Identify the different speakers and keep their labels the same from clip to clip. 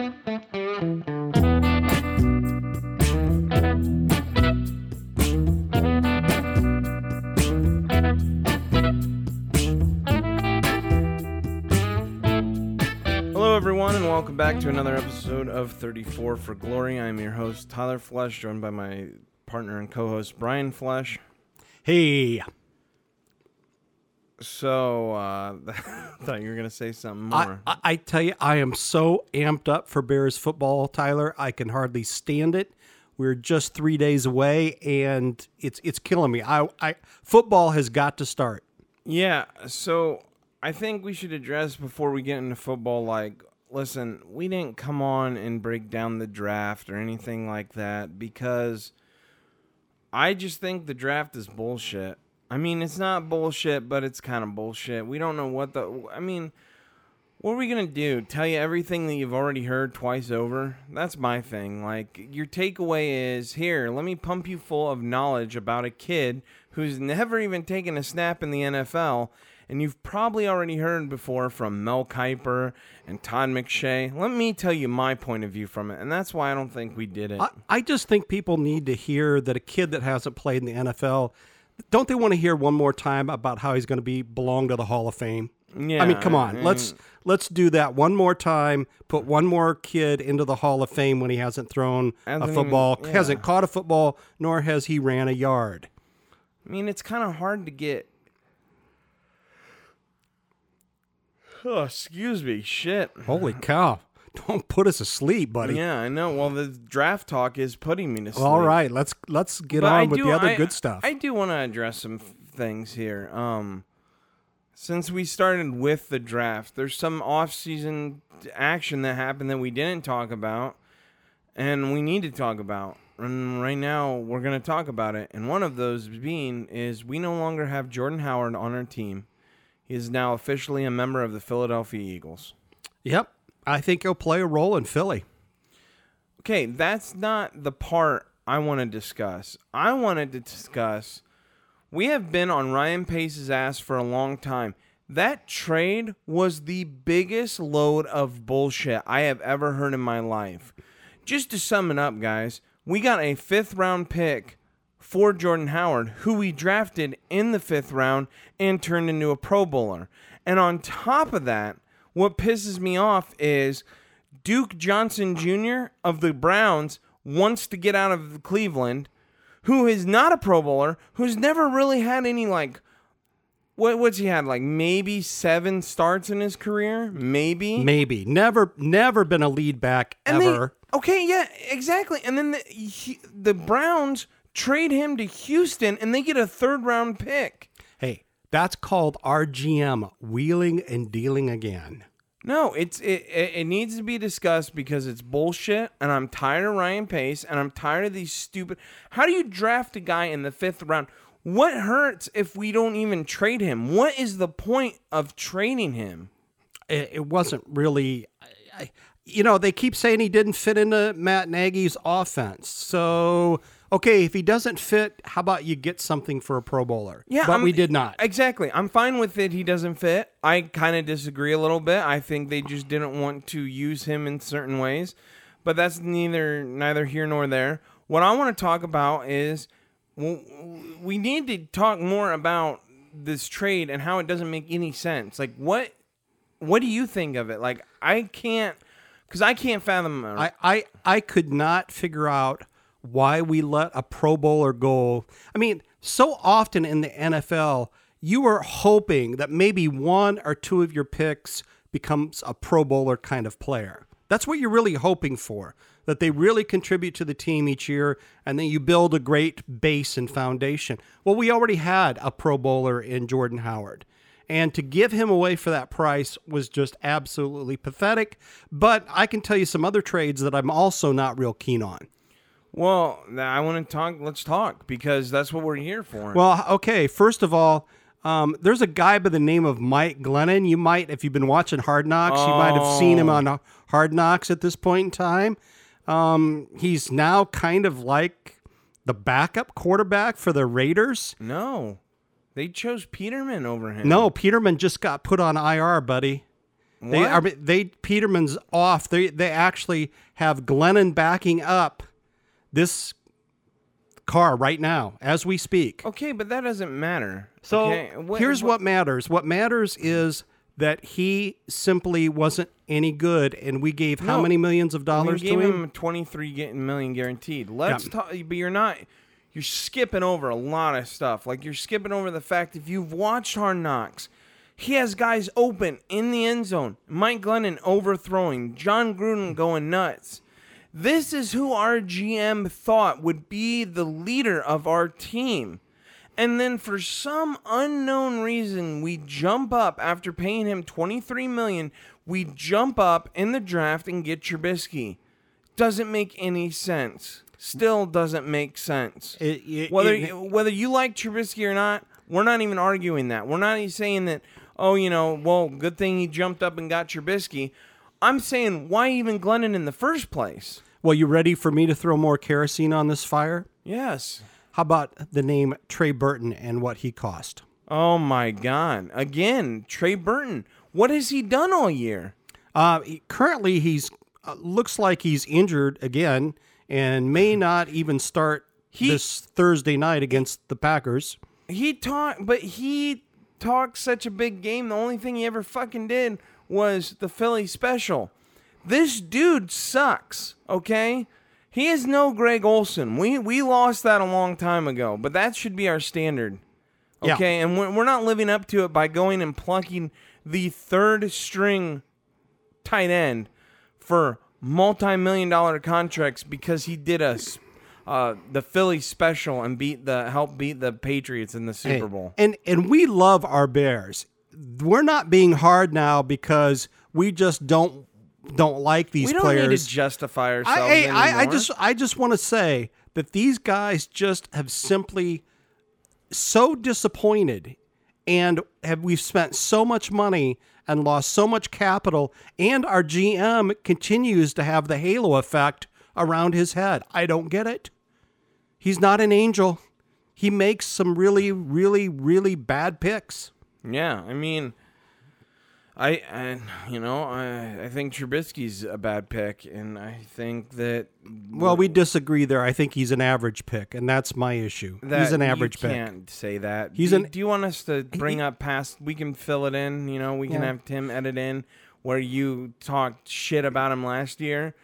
Speaker 1: Hello, everyone, and welcome back to another episode of 34 for Glory. I'm your host, Tyler Flesh, joined by my partner and co host, Brian Flesh.
Speaker 2: Hey,
Speaker 1: So, uh, thought you were going to say something
Speaker 2: I,
Speaker 1: more.
Speaker 2: I, I tell you, I am so amped up for Bears football, Tyler. I can hardly stand it. We're just three days away, and it's it's killing me. I, I football has got to start.
Speaker 1: Yeah, so I think we should address before we get into football like listen, we didn't come on and break down the draft or anything like that because I just think the draft is bullshit. I mean, it's not bullshit, but it's kind of bullshit. We don't know what the I mean, what are we going to do? Tell you everything that you've already heard twice over? That's my thing. Like, your takeaway is here, let me pump you full of knowledge about a kid who's never even taken a snap in the NFL. And you've probably already heard before from Mel Kiper and Todd McShay. Let me tell you my point of view from it. And that's why I don't think we did it.
Speaker 2: I, I just think people need to hear that a kid that hasn't played in the NFL, don't they want to hear one more time about how he's going to be belong to the Hall of Fame?
Speaker 1: Yeah,
Speaker 2: I mean, come on,
Speaker 1: and-
Speaker 2: let's mm-hmm. let's do that one more time. Put one more kid into the Hall of Fame when he hasn't thrown
Speaker 1: Hasn't
Speaker 2: a
Speaker 1: even-
Speaker 2: football,
Speaker 1: yeah.
Speaker 2: hasn't caught a football, nor has he ran a yard.
Speaker 1: I mean, it's kind of hard to get. Oh, excuse me. Shit.
Speaker 2: Holy cow! Don't put us asleep, buddy.
Speaker 1: Yeah, I know. Well, the draft talk is putting me to sleep.
Speaker 2: All right, let's let's get
Speaker 1: But
Speaker 2: on
Speaker 1: I
Speaker 2: with
Speaker 1: do-
Speaker 2: the other
Speaker 1: I-
Speaker 2: good stuff.
Speaker 1: I do want to address some f- things here. Um, since we started with the draft, there's some off-season action that happened that we didn't talk about, and we need to talk about. And right now, we're going to talk about it. And one of those being is we no longer have Jordan Howard on our team. He is now officially a member of the Philadelphia Eagles.
Speaker 2: yep, I think he'll play a role in Philly.
Speaker 1: Okay, that's not the part I want to discuss. I wanted to discuss we have been on Ryan Pace's ass for a long time. That trade was the biggest load of bullshit I have ever heard in my life. Just to sum it up, guys, we got a fifth round pick for Jordan Howard, who we drafted in the fifth round and turned into a Pro Bowler. And on top of that, what pisses me off is Duke Johnson Jr. of the Browns wants to get out of Cleveland, who is not a Pro Bowler, who's never really had any like what what's he had like maybe seven starts in his career, maybe.
Speaker 2: Maybe never never been a lead back
Speaker 1: And they-
Speaker 2: ever.
Speaker 1: okay, yeah, exactly. And then the he, the Browns trade him to Houston, and they get a third round pick.
Speaker 2: That's called RGM wheeling and dealing again.
Speaker 1: No, it's it, it. It needs to be discussed because it's bullshit, and I'm tired of Ryan Pace, and I'm tired of these stupid. How do you draft a guy in the fifth round? What hurts if we don't even trade him? What is the point of trading him?
Speaker 2: it, it wasn't really. I, I, you know, they keep saying he didn't fit into Matt Nagy's offense. So, okay, if he doesn't fit, how about you get something for a Pro Bowler?
Speaker 1: Yeah,
Speaker 2: but
Speaker 1: I'm-
Speaker 2: we did not.
Speaker 1: Exactly. I'm fine with it. He doesn't fit. I kind of disagree a little bit. I think they just didn't want to use him in certain ways, but that's neither neither here nor there. What I want to talk about is well, we need to talk more about this trade and how it doesn't make any sense. Like what what do you think of it? Like I can't cuz I can't fathom
Speaker 2: I, I, I could not figure out why we let a Pro Bowler go. I mean, so often in the NFL, you are hoping that maybe one or two of your picks becomes a Pro Bowler kind of player. That's what you're really hoping for. That they really contribute to the team each year, and then you build a great base and foundation. Well, we already had a Pro Bowler in Jordan Howard. And to give him away for that price was just absolutely pathetic. But I can tell you some other trades that I'm also not real keen on.
Speaker 1: Well, I want to talk let's talk because that's what we're here for.
Speaker 2: Well, okay. First of all, um, there's a guy by the name of Mike Glennon. You might, if you've been watching Hard Knocks, you might have seen him on Hard Knocks at this point in time. Um, he's now kind of like the backup quarterback for the Raiders.
Speaker 1: no. They chose Peterman over him.
Speaker 2: No, Peterman just got put on IR, buddy. They
Speaker 1: What?
Speaker 2: are they Peterman's off. They they actually have Glennon backing up this car right now as we speak.
Speaker 1: Okay, but that doesn't matter.
Speaker 2: So
Speaker 1: okay? Wh-
Speaker 2: here's
Speaker 1: wh-
Speaker 2: what matters. What matters is that he simply wasn't any good, and we gave how
Speaker 1: No.
Speaker 2: many millions of
Speaker 1: we
Speaker 2: dollars
Speaker 1: gave
Speaker 2: to him?
Speaker 1: him 23 get- million guaranteed. Let's
Speaker 2: Yeah.
Speaker 1: talk, but you're not. You're skipping over a lot of stuff. Like you're skipping over the fact if you've watched Hard Knocks, he has guys open in the end zone. Mike Glennon overthrowing, Jon Gruden going nuts. This is who our GM thought would be the leader of our team. And then for some unknown reason, we jump up after paying him 23 million, we jump up in the draft and get Trubisky. Doesn't make any sense. Still doesn't make sense.
Speaker 2: It- it-
Speaker 1: whether
Speaker 2: it-
Speaker 1: whether you like Trubisky or not, we're not even arguing that. We're not even saying that. Oh, you know, well, good thing he jumped up and got Trubisky. I'm saying why even Glennon in the first place?
Speaker 2: well, you ready for me to throw more kerosene on this fire?
Speaker 1: Yes.
Speaker 2: How about the name Trey Burton and what he cost?
Speaker 1: Oh my God! Again, Trey Burton. What has he done all year?
Speaker 2: Uh, he- currently, he's uh, looks like he's injured again and may not even start
Speaker 1: He-
Speaker 2: this Thursday night against the Packers.
Speaker 1: He talked, but he talked such a big game. The only thing he ever fucking did was the Philly special. This dude sucks. Okay, he is no Greg Olsen. We we lost that a long time ago, but that should be our standard.
Speaker 2: Yeah.
Speaker 1: Okay, and we're, we're not living up to it by going and plucking the third string tight end for multi-million dollar contracts because he did us uh, the Philly special and beat the help beat the Patriots in the Super Bowl.
Speaker 2: And and we love our Bears. We're not being hard now because we just don't don't like these
Speaker 1: we don't
Speaker 2: players.
Speaker 1: need to justify ourselves
Speaker 2: I, I, I just I just want to say that these guys just have simply so disappointed and have we've spent so much money and lost so much capital and our GM continues to have the halo effect around his head. I don't get it. He's not an angel. He makes some really really really bad picks.
Speaker 1: Yeah. I mean, I, I you know I I think Trubisky's a bad pick, and I think that
Speaker 2: Well, we disagree there. I think he's an average pick and that's my issue.
Speaker 1: that
Speaker 2: he's an
Speaker 1: you
Speaker 2: average pick.
Speaker 1: can't say that.
Speaker 2: He's
Speaker 1: do,
Speaker 2: an-
Speaker 1: do you want us to bring up past? We can fill it in. You know, we can
Speaker 2: Yeah.
Speaker 1: have Tim edit in where you talked shit about him last year,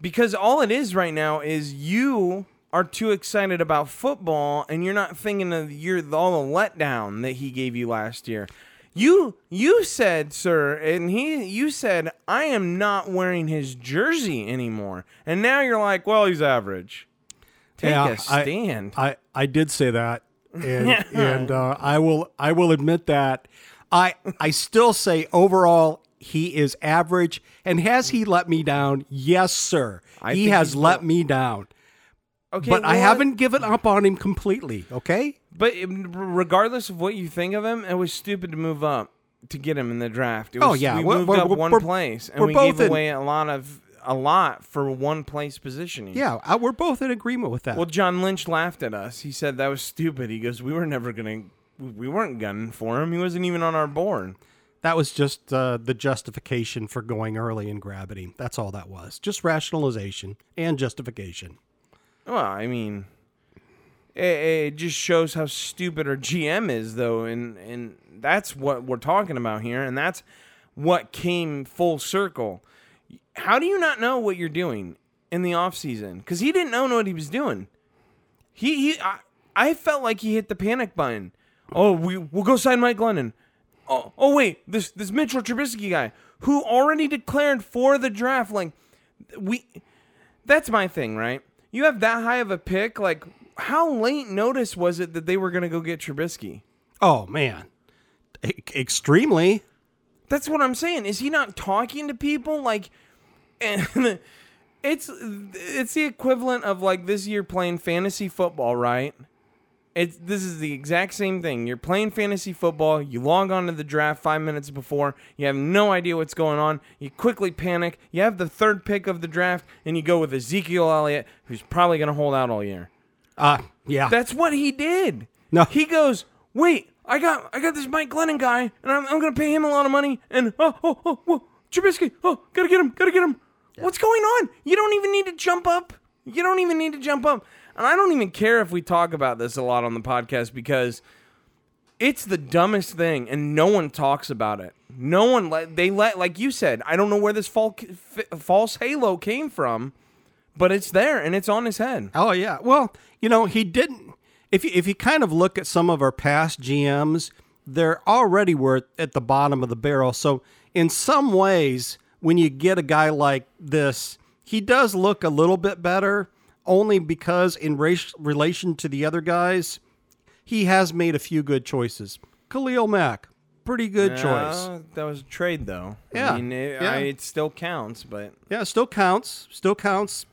Speaker 1: because all it is right now is you are too excited about football and you're not thinking of your all the letdown that he gave you last year. You you said, sir, and he you said I am not wearing his jersey anymore, and now you're like, well, he's average. Take
Speaker 2: Yeah,
Speaker 1: a stand.
Speaker 2: I, I did say that, and and uh, I will I will admit that I I still say overall he is average. And has he let me down? Yes, sir.
Speaker 1: I
Speaker 2: he has let me down.
Speaker 1: Okay,
Speaker 2: but I haven't given up on him completely. Okay.
Speaker 1: But regardless of what you think of him, it was stupid to move up to get him in the draft. It
Speaker 2: Oh, yeah,
Speaker 1: we
Speaker 2: we're-
Speaker 1: moved
Speaker 2: we're-
Speaker 1: up
Speaker 2: we're-
Speaker 1: one place, and we gave
Speaker 2: in-
Speaker 1: away a lot of a lot for one place positioning.
Speaker 2: Yeah, I, we're both in agreement with that.
Speaker 1: Well, John Lynch laughed at us. He said that was stupid. He goes, "We were never gonna, we weren't gunning for him. He wasn't even on our board."
Speaker 2: that was just uh, the justification for going early and grabbing him. That's all that was. Just rationalization and justification.
Speaker 1: Well, I mean, it, it just shows how stupid our GM is, though, and and that's what we're talking about here, and that's what came full circle. How do you not know what you're doing in the off season? Because he didn't know what he was doing. He he, I, I felt like he hit the panic button. Oh, we we'll go sign Mike Glennon. Oh, oh wait, this this Mitchell Trubisky guy who already declared for the draft. Like we, that's my thing, right? You have that high of a pick. Like, how late notice was it that they were going to go get Trubisky?
Speaker 2: Oh man, e- extremely.
Speaker 1: That's what I'm saying. Is he not talking to people? Like, and it's it's the equivalent of like this year playing fantasy football, right? It's this is the exact same thing. You're playing fantasy football. You log on to the draft five minutes before. You have no idea what's going on. You quickly panic. You have the third pick of the draft, and you go with Ezekiel Elliott, who's probably going to hold out all year.
Speaker 2: Uh yeah.
Speaker 1: That's what he did.
Speaker 2: No.
Speaker 1: He goes, wait, I got I got this Mike Glennon guy, and I'm, I'm gonna pay him a lot of money. And oh oh oh, oh Trubisky, oh gotta get him, gotta get him. What's going on? You don't even need to jump up. You don't even need to jump up. And I don't even care if we talk about this a lot on the podcast because it's the dumbest thing, and no one talks about it. No one let they let like you said. I don't know where this false halo came from, but it's there and it's on his head.
Speaker 2: Oh yeah. Well, you know, he didn't. If you, if you kind of look at some of our past GMs, they're already were at the bottom of the barrel. So in some ways, when you get a guy like this, he does look a little bit better. Only because in race, relation to the other guys, he has made a few good choices. Khalil Mack, pretty good choice.
Speaker 1: That was a trade, though.
Speaker 2: Yeah,
Speaker 1: I mean, it,
Speaker 2: yeah.
Speaker 1: I, it still counts, but
Speaker 2: Yeah, still counts. Still counts.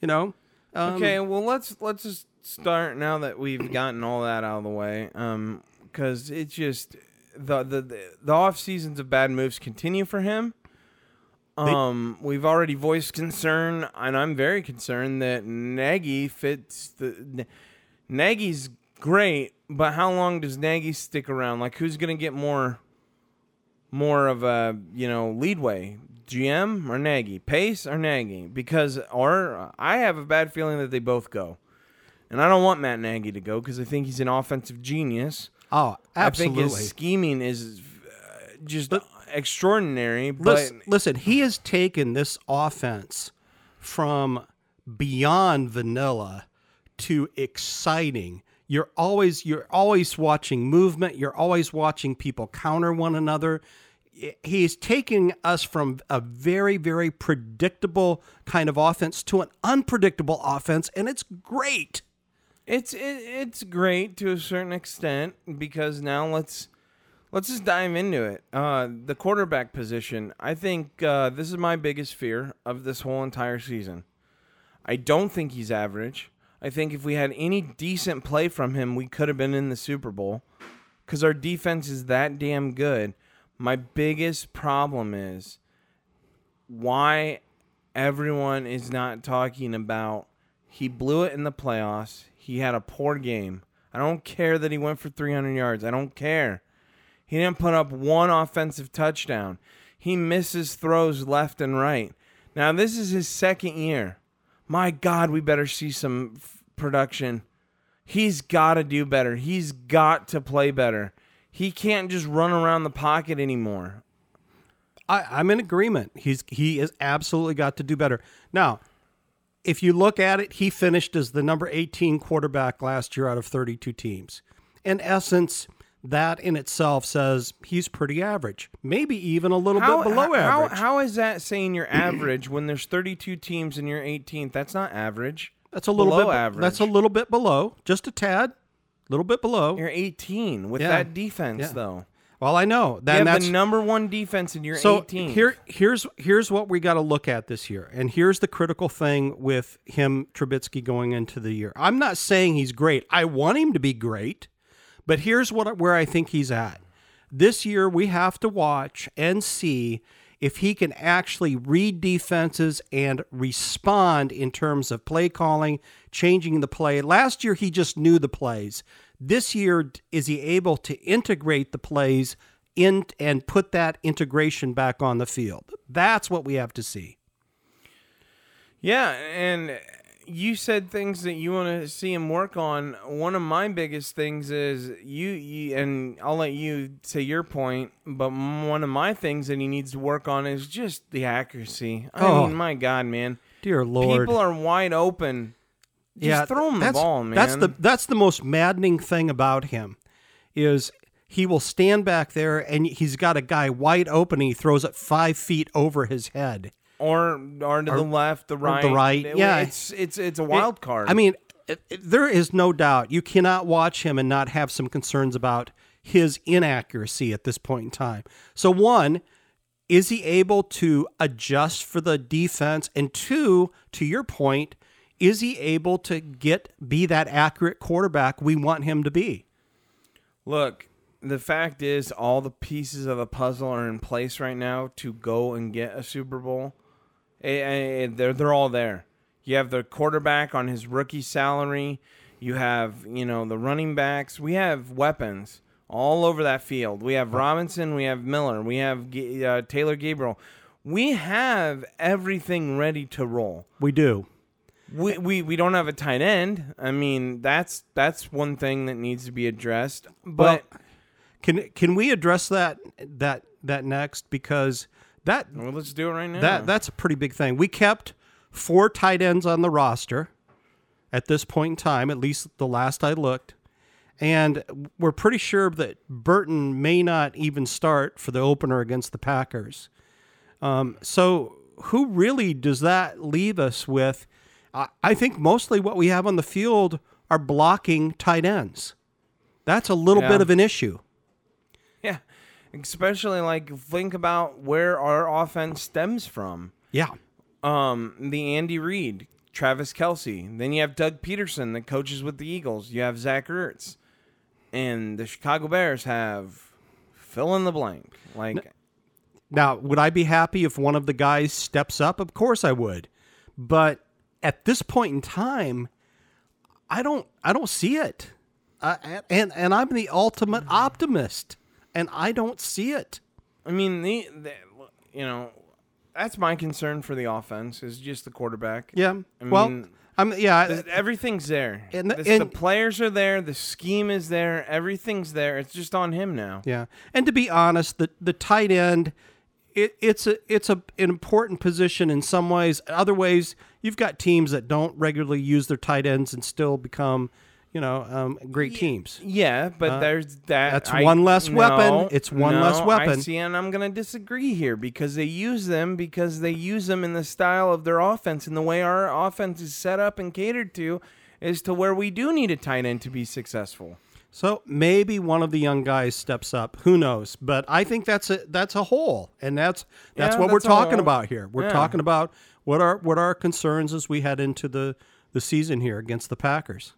Speaker 2: You know. Um,
Speaker 1: okay. Well, let's let's just start now that we've gotten all that out of the way. Um, because it's just the the the, the off seasons of bad moves continue for him. Um, we've already voiced concern, and I'm very concerned that Nagy fits the Nagy's great, but how long does Nagy stick around? Like, who's gonna get more, more of a you know leadway? GM or Nagy, Pace or Nagy? Because or I have a bad feeling that they both go, and I don't want Matt Nagy to go because I think he's an offensive genius.
Speaker 2: Oh, absolutely.
Speaker 1: I think his scheming is uh, just extraordinary. But
Speaker 2: listen, listen, he has taken this offense from beyond vanilla to exciting. You're always you're always watching movement. You're always watching people counter one another. He's taking us from a very very predictable kind of offense to an unpredictable offense, and it's great.
Speaker 1: It's it, it's great to a certain extent because now let's let's just dive into it. Uh, the quarterback position. I think uh, this is my biggest fear of this whole entire season. I don't think he's average. I think if we had any decent play from him, we could have been in the Super Bowl because our defense is that damn good. My biggest problem is why everyone is not talking about he blew it in the playoffs. He had a poor game. I don't care that he went for 300 yards. I don't care. He didn't put up one offensive touchdown. He misses throws left and right. Now, this is his second year. My God, we better see some f- production. He's got to do better. He's got to play better. He can't just run around the pocket anymore.
Speaker 2: I, I'm in agreement. He's he is absolutely got to do better. Now, if you look at it, he finished as the number 18 quarterback last year out of 32 teams. In essence, that in itself says he's pretty average, maybe even a little bit below
Speaker 1: how,
Speaker 2: average.
Speaker 1: How is that saying you're average when there's 32 teams and you're 18th? That's not average.
Speaker 2: that's a little
Speaker 1: below
Speaker 2: bit.
Speaker 1: average.
Speaker 2: That's a little bit below, just a tad, a little bit below.
Speaker 1: You're 18 with
Speaker 2: Yeah.
Speaker 1: that defense,
Speaker 2: Yeah.
Speaker 1: though.
Speaker 2: Well, I know
Speaker 1: You
Speaker 2: that
Speaker 1: have
Speaker 2: that's
Speaker 1: the number one defense and you're
Speaker 2: so
Speaker 1: 18.
Speaker 2: here here's here's what we got to look at this year and here's the critical thing with him Trubisky going into the year i'm not saying he's great i want him to be great but here's what where i think he's at this year we have to watch and see if he can actually read defenses and respond in terms of play calling changing the play last year he just knew the plays this year is he able to integrate the plays in and put that integration back on the field. That's what we have to see.
Speaker 1: Yeah, and you said things that you want to see him work on. One of my biggest things is you, you, and I'll let you say your point. But one of my things that he needs to work on is just the accuracy. I
Speaker 2: Oh.
Speaker 1: mean, my God, man,
Speaker 2: Dear Lord.
Speaker 1: people are wide open. Just throw him the ball, man.
Speaker 2: That's the that's the most maddening thing about him is he will stand back there and he's got a guy wide open and he throws it five feet over his head.
Speaker 1: Or or to the left, the right, the
Speaker 2: right,
Speaker 1: It-
Speaker 2: yeah.
Speaker 1: It's it's it's a wild card.
Speaker 2: I mean, it, it- there is no doubt you cannot watch him and not have some concerns about his inaccuracy at this point in time. So, one, is he able to adjust for the defense? And two, to your point, is he able to get be that accurate quarterback we want him to be?
Speaker 1: Look, the fact is, all the pieces of the puzzle are in place right now to go and get a Super Bowl. Eh, eh, they're they're all there. You have the quarterback on his rookie salary. You have you know the running backs. We have weapons. all over that field. We have Robinson, we have Miller, we have uh, Taylor Gabriel. We have everything ready to roll.
Speaker 2: We do.
Speaker 1: We, we we don't have a tight end. I mean, that's that's one thing that needs to be addressed. But
Speaker 2: Can can we address that that that next because that
Speaker 1: well, let's do it right now.
Speaker 2: that that's a pretty big thing. We kept four tight ends on the roster at this point in time, at least the last I looked. And we're pretty sure that Burton may not even start for the opener against the Packers. Um, so, who really does that leave us with? I, I think mostly what we have on the field are blocking tight ends. That's a little
Speaker 1: Yeah.
Speaker 2: bit of an issue.
Speaker 1: yeah, especially like think about where our offense stems from.
Speaker 2: Yeah.
Speaker 1: um, the Andy Reid, Travis Kelce. Then you have Doug Pederson that coaches with the Eagles. You have Zach Ertz, and the Chicago Bears have fill in the blank. Like,
Speaker 2: Now, would I be happy if one of the guys steps up? Of course I would. But at this point in time, I don't I don't see it. Uh, and and I'm the ultimate optimist, and I don't see it.
Speaker 1: I mean, the, the you know, that's my concern for the offense is just the quarterback.
Speaker 2: Yeah.
Speaker 1: I
Speaker 2: well, I'm yeah.
Speaker 1: Everything's there.
Speaker 2: And the-
Speaker 1: The- the players are there. The scheme is there. Everything's there. It's just on him now.
Speaker 2: Yeah, and to be honest, the the tight end, it, it's a it's a an important position in some ways. Other ways, you've got teams that don't regularly use their tight ends and still become, you know, um, great teams.
Speaker 1: Yeah, but there's that.
Speaker 2: Uh, that's one less weapon. It's one
Speaker 1: no,
Speaker 2: less weapon.
Speaker 1: I see, and I'm going to disagree here because they use them because they use them in the style of their offense and the way our offense is set up and catered to is to where we do need a tight end to be successful.
Speaker 2: So maybe one of the young guys steps up. Who knows? But I think that's a that's a hole, and that's that's
Speaker 1: Yeah,
Speaker 2: what
Speaker 1: that's
Speaker 2: we're
Speaker 1: a
Speaker 2: talking
Speaker 1: hole.
Speaker 2: about here. We're
Speaker 1: Yeah.
Speaker 2: talking about what are what are our concerns as we head into the the season here against the Packers.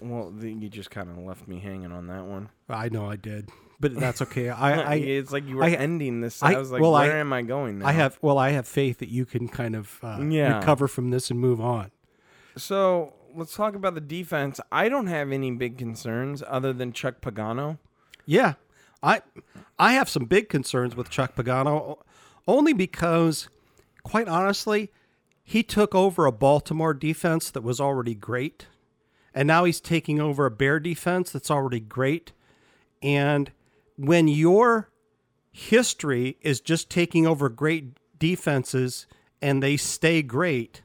Speaker 1: Well, you just kind of left me hanging on that one.
Speaker 2: I know I did, but that's okay. I I,
Speaker 1: it's like you were
Speaker 2: I-
Speaker 1: ending this. I,
Speaker 2: I-
Speaker 1: was like,
Speaker 2: well,
Speaker 1: where am I going now?
Speaker 2: I have well, I have faith that you can kind of uh,
Speaker 1: Yeah.
Speaker 2: recover from this and move on.
Speaker 1: So let's talk about the defense. I don't have any big concerns other than Chuck Pagano.
Speaker 2: Yeah, I I have some big concerns with Chuck Pagano, only because, quite honestly, he took over a Baltimore defense that was already great, and now he's taking over a Bear defense that's already great. And when your history is just taking over great defenses and they stay great,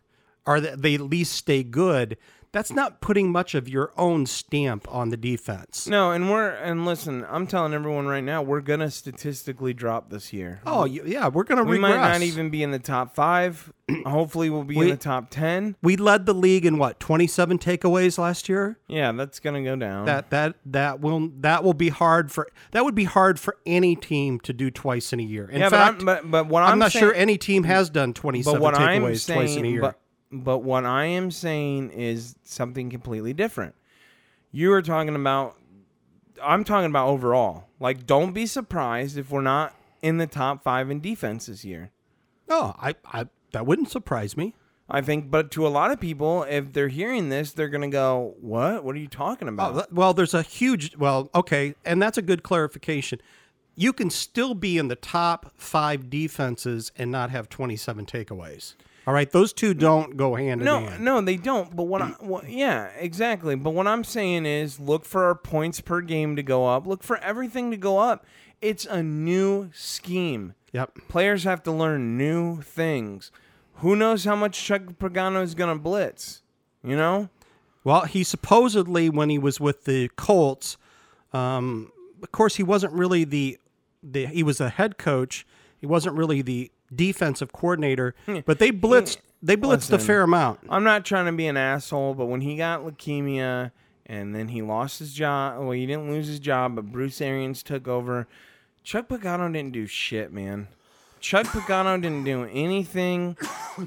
Speaker 2: or they at least stay good, that's not putting much of your own stamp on the defense.
Speaker 1: No, and we're and listen, I'm telling everyone right now, we're gonna statistically drop this year.
Speaker 2: Oh yeah, we're gonna
Speaker 1: we
Speaker 2: regress.
Speaker 1: might not even be in the top five. Hopefully, we'll be
Speaker 2: We-
Speaker 1: in the top ten.
Speaker 2: We led the league in what twenty seven takeaways last year.
Speaker 1: Yeah, that's gonna go down.
Speaker 2: That that that will that will be hard for that would be hard for any team to do twice in a year. In
Speaker 1: yeah,
Speaker 2: fact,
Speaker 1: but, I'm, but but what
Speaker 2: I'm,
Speaker 1: I'm,
Speaker 2: not
Speaker 1: saying,
Speaker 2: sure any team has done twenty
Speaker 1: But
Speaker 2: seven
Speaker 1: what I'm
Speaker 2: takeaways
Speaker 1: saying,
Speaker 2: twice in a year.
Speaker 1: But, but what I am saying is something completely different. You are talking about. I'm talking about overall. Like, don't be surprised if we're not in the top five in defense this year.
Speaker 2: oh, I, I that wouldn't surprise me.
Speaker 1: I think, but to a lot of people, if they're hearing this, they're gonna go, "What? What are you talking
Speaker 2: Oh,
Speaker 1: about?"
Speaker 2: th- well, there's a huge well, okay, and that's a good clarification. You can still be in the top five defenses and not have twenty seven takeaways. All right, those two don't go hand
Speaker 1: no,
Speaker 2: in hand.
Speaker 1: no, no, they don't. But what? I, what yeah, exactly. But what I'm saying is, look for our points per game to go up. Look for everything to go up. It's a new scheme.
Speaker 2: Yep.
Speaker 1: Players have to learn new things. Who knows how much Chuck Pagano is gonna blitz? You know.
Speaker 2: Well, he supposedly, when he was with the Colts, um, of course, he wasn't really the, the he was a head coach. He wasn't really the defensive coordinator, hmm. but they blitzed hmm. they blitzed a fair amount.
Speaker 1: I'm not trying to be an asshole, but when he got leukemia and then he lost his job, well, he didn't lose his job, but Bruce Arians took over. Chuck Pagano didn't do shit, man. Chuck Pagano didn't do anything.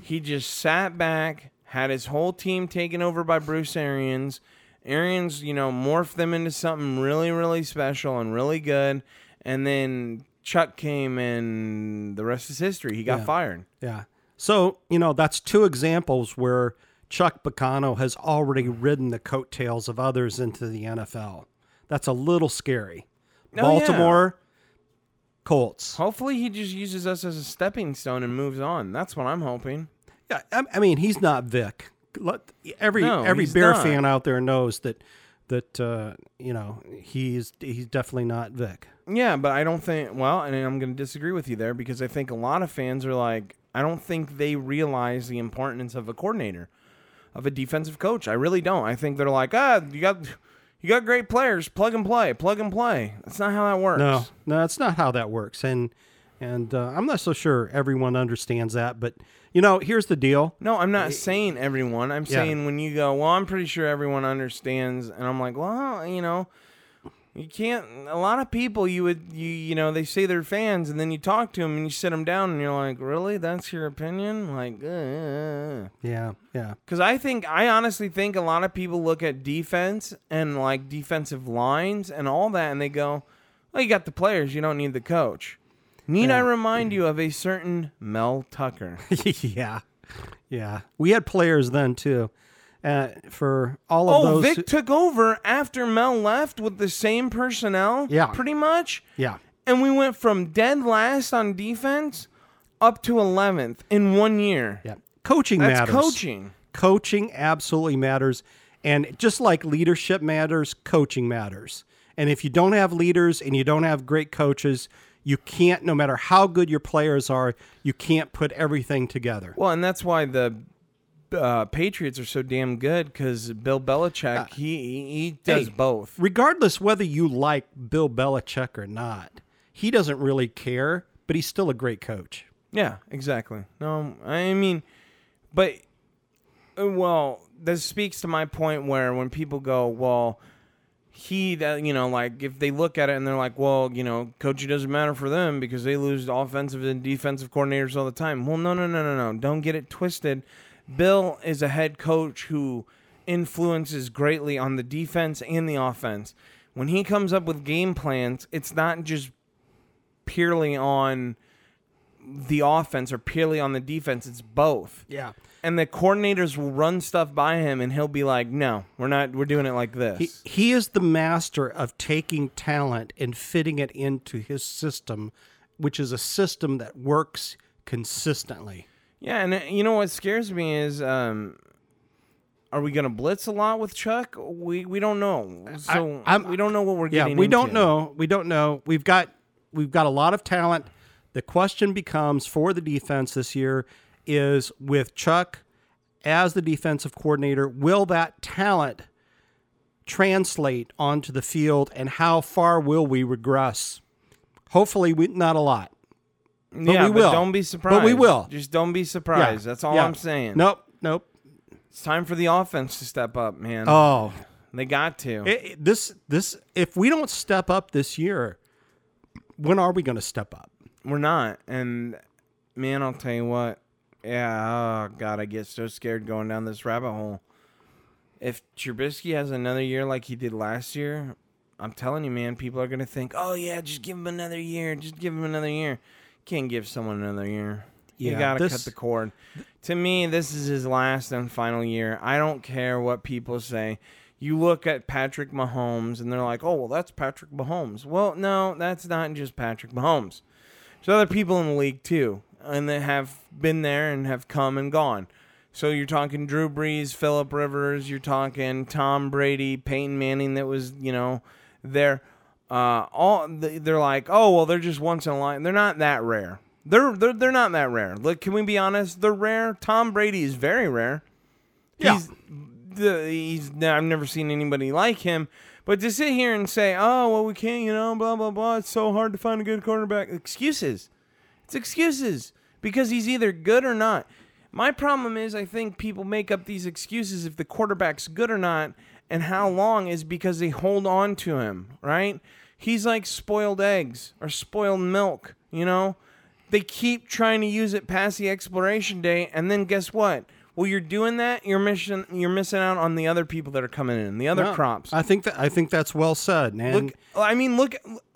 Speaker 1: He just sat back, had his whole team taken over by Bruce Arians. Arians, you know, morphed them into something really, really special and really good. And then Chuck came and the rest is history. He got
Speaker 2: Yeah.
Speaker 1: fired.
Speaker 2: Yeah. So you know that's two examples where Chuck Pagano has already ridden the coattails of others into the NFL. that's a little scary.
Speaker 1: Oh, yeah.
Speaker 2: Baltimore, Colts.
Speaker 1: Hopefully, he just uses us as a stepping stone and moves on. That's what I'm hoping.
Speaker 2: Yeah, I, I mean, he's not Vic. Every
Speaker 1: No,
Speaker 2: every Bear
Speaker 1: not.
Speaker 2: fan out there knows that that uh, you know he's he's definitely not Vic.
Speaker 1: Yeah, but I don't think. Well, and I'm going to disagree with you there because I think a lot of fans are like, I don't think they realize the importance of a coordinator, of a defensive coach. I really don't. I think they're like, ah, you got, you got great players, plug and play, plug and play. That's not how that works.
Speaker 2: No, no, that's not how that works. And and uh, I'm not so sure everyone understands that. But you know, here's the deal.
Speaker 1: No, I'm not eh, eh, saying everyone. I'm
Speaker 2: Yeah.
Speaker 1: saying when you go, well, I'm pretty sure everyone understands, and I'm like, well, you know, you can't. A lot of people, you would, you, you know, they say they're fans, and then you talk to them and you sit them down, and you're like, really, that's your opinion? Like, uh, uh, uh.
Speaker 2: Yeah, yeah,
Speaker 1: because I think, I honestly think a lot of people look at defense and like defensive lines and all that, and they go, well, you got the players, you don't need the coach. Need I remind you of a certain Mel Tucker?
Speaker 2: yeah, yeah. We had players then too. Uh, for all of
Speaker 1: Oh,
Speaker 2: those,
Speaker 1: Vic
Speaker 2: who-
Speaker 1: took over after Mel left with the same personnel.
Speaker 2: Yeah.
Speaker 1: Pretty much.
Speaker 2: yeah,
Speaker 1: And we went from dead last on defense up to 11th in one year.
Speaker 2: yeah. Coaching
Speaker 1: That's
Speaker 2: matters.
Speaker 1: coaching.
Speaker 2: Coaching absolutely matters, and just like leadership matters, coaching matters. And if you don't have leaders and you don't have great coaches, you can't. No matter how good your players are, you can't put everything together.
Speaker 1: Well, and that's why the uh, Patriots are so damn good because Bill Belichick, he, he he does
Speaker 2: Uh, hey,
Speaker 1: both.
Speaker 2: regardless whether you like Bill Belichick or not, he doesn't really care, but he's still a great coach.
Speaker 1: Yeah, exactly. No, I mean, but uh, well, this speaks to my point where when people go, well, he, that you know, like if they look at it and they're like, well, you know, coaching doesn't matter for them because they lose offensive and defensive coordinators all the time. Well, no, no, no, no, no. Don't get it twisted. Bill is a head coach who influences greatly on the defense and the offense. When he comes up with game plans, it's not just purely on the offense or purely on the defense. It's both.
Speaker 2: Yeah.
Speaker 1: And the coordinators will run stuff by him and he'll be like, No, we're not we're doing it like this.
Speaker 2: He, he is the master of taking talent and fitting it into his system, which is a system that works consistently.
Speaker 1: yeah, and uh, you know what scares me is um are we gonna blitz a lot with Chuck? We we don't know. So
Speaker 2: I'm-
Speaker 1: we don't know what we're
Speaker 2: Yeah,
Speaker 1: getting
Speaker 2: we don't know. We don't know. We've got we've got a lot of talent. The question becomes for the defense this year is with Chuck as the defensive coordinator, will that talent translate onto the field and how far will we regress? Hopefully we, not a lot.
Speaker 1: yeah,
Speaker 2: we
Speaker 1: but
Speaker 2: will.
Speaker 1: don't be surprised.
Speaker 2: But we will.
Speaker 1: Just don't be surprised.
Speaker 2: Yeah,
Speaker 1: That's all
Speaker 2: yeah.
Speaker 1: I'm saying.
Speaker 2: Nope, nope.
Speaker 1: It's time for the offense to step up, man.
Speaker 2: Oh,
Speaker 1: they got to.
Speaker 2: It- it- this this if we don't step up this year, when are we going to step up?
Speaker 1: We're not. And man, I'll tell you what. Yeah, oh god, I get so scared going down this rabbit hole. If Trubisky has another year like he did last year, I'm telling you, man, people are gonna think, "Oh yeah, just give him another year. Just give him another year." Can't give someone another year. you gotta
Speaker 2: this-
Speaker 1: cut the cord. To me, this is his last and final year. I don't care what people say. You look at Patrick Mahomes, and they're like, "Oh, well, that's Patrick Mahomes." Well, no, that's not just Patrick Mahomes. There's other people in the league too, and that have been there and have come and gone. So you're talking Drew Brees, Philip Rivers, you're talking Tom Brady, Peyton Manning, that was you know there. Uh, all they're like, oh well, they're just once in a line. They're not that rare. They're they're they're not that rare. Look, can we be honest? They're rare. Tom Brady is very rare.
Speaker 2: Yeah.
Speaker 1: He's, the, he's I've never seen anybody like him. But to sit here and say, "Oh, well, we can't," you know, blah blah blah. It's so hard to find a good quarterback. Excuses. It's excuses because he's either good or not. My problem is, I think people make up these excuses if the quarterback's good or not, and how long is because they hold on to him, right? He's like spoiled eggs or spoiled milk, you know? They keep trying to use it past the expiration date, and then guess what? Well, you're doing that, you're missing you're missing out on the other people that are coming in, the other
Speaker 2: No,
Speaker 1: crops.
Speaker 2: I think that I think that's well said. And
Speaker 1: Look, I mean, look.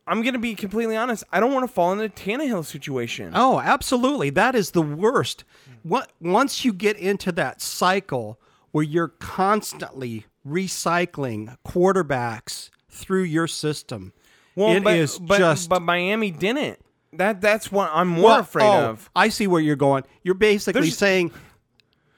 Speaker 1: I'm gonna be completely honest. I don't want to fall into the Tannehill situation.
Speaker 2: Oh, absolutely. That is the worst. What once you get into that cycle where you're constantly recycling quarterbacks through your system.
Speaker 1: Well,
Speaker 2: It
Speaker 1: but,
Speaker 2: is
Speaker 1: but,
Speaker 2: just
Speaker 1: but Miami didn't. That that's what I'm more
Speaker 2: Well,
Speaker 1: afraid
Speaker 2: oh,
Speaker 1: of.
Speaker 2: I see where you're going. You're basically
Speaker 1: There's-
Speaker 2: saying,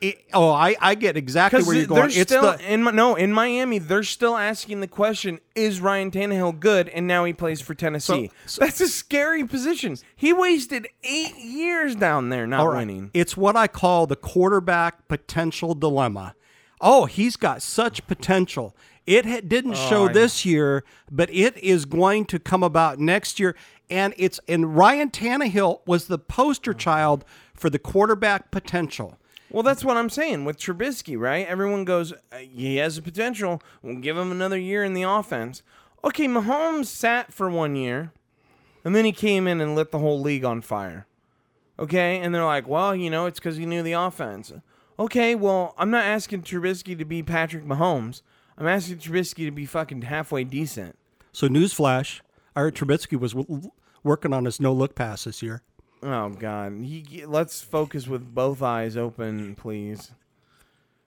Speaker 2: it, "Oh, I, I get exactly where you're going." It's
Speaker 1: still
Speaker 2: the
Speaker 1: in no in Miami. They're still asking the question: Is Ryan Tannehill good? And now he plays for Tennessee.
Speaker 2: So-
Speaker 1: That's a scary position. He wasted eight years down there not
Speaker 2: right.
Speaker 1: winning.
Speaker 2: It's what I call the quarterback potential dilemma. Oh, he's got such potential. It didn't oh, show
Speaker 1: Oh, I-
Speaker 2: this year, but it is going to come about next year. And it's and Ryan Tannehill was the poster child for the quarterback potential.
Speaker 1: Well, that's what I'm saying with Trubisky, right? Everyone goes, uh, he has the potential. We'll give him another year in the offense. Okay, Mahomes sat for one year, and then he came in and lit the whole league on fire. Okay, and they're like, well, you know, it's because he knew the offense. Okay, well, I'm not asking Trubisky to be Patrick Mahomes. I'm asking Trubisky to be fucking halfway decent.
Speaker 2: So, newsflash: Art Trubisky was w- working on his no look pass this year.
Speaker 1: Oh God, he let's focus with both eyes open, please.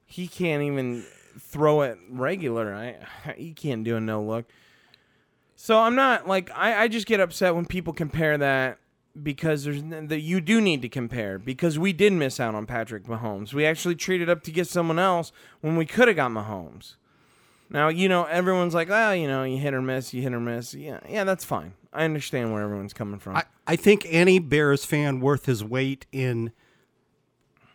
Speaker 1: He can't even throw it regular. I he can't do a no look. So I'm not like I, I just get upset when people compare that because there's that you do need to compare because we did miss out on Patrick Mahomes. We actually traded up to get someone else when we could have got Mahomes. Now you know everyone's like, oh, you know, you hit or miss, you hit or miss. Yeah, yeah, that's fine. I understand where everyone's coming from.
Speaker 2: I, I think any Bears fan worth his weight in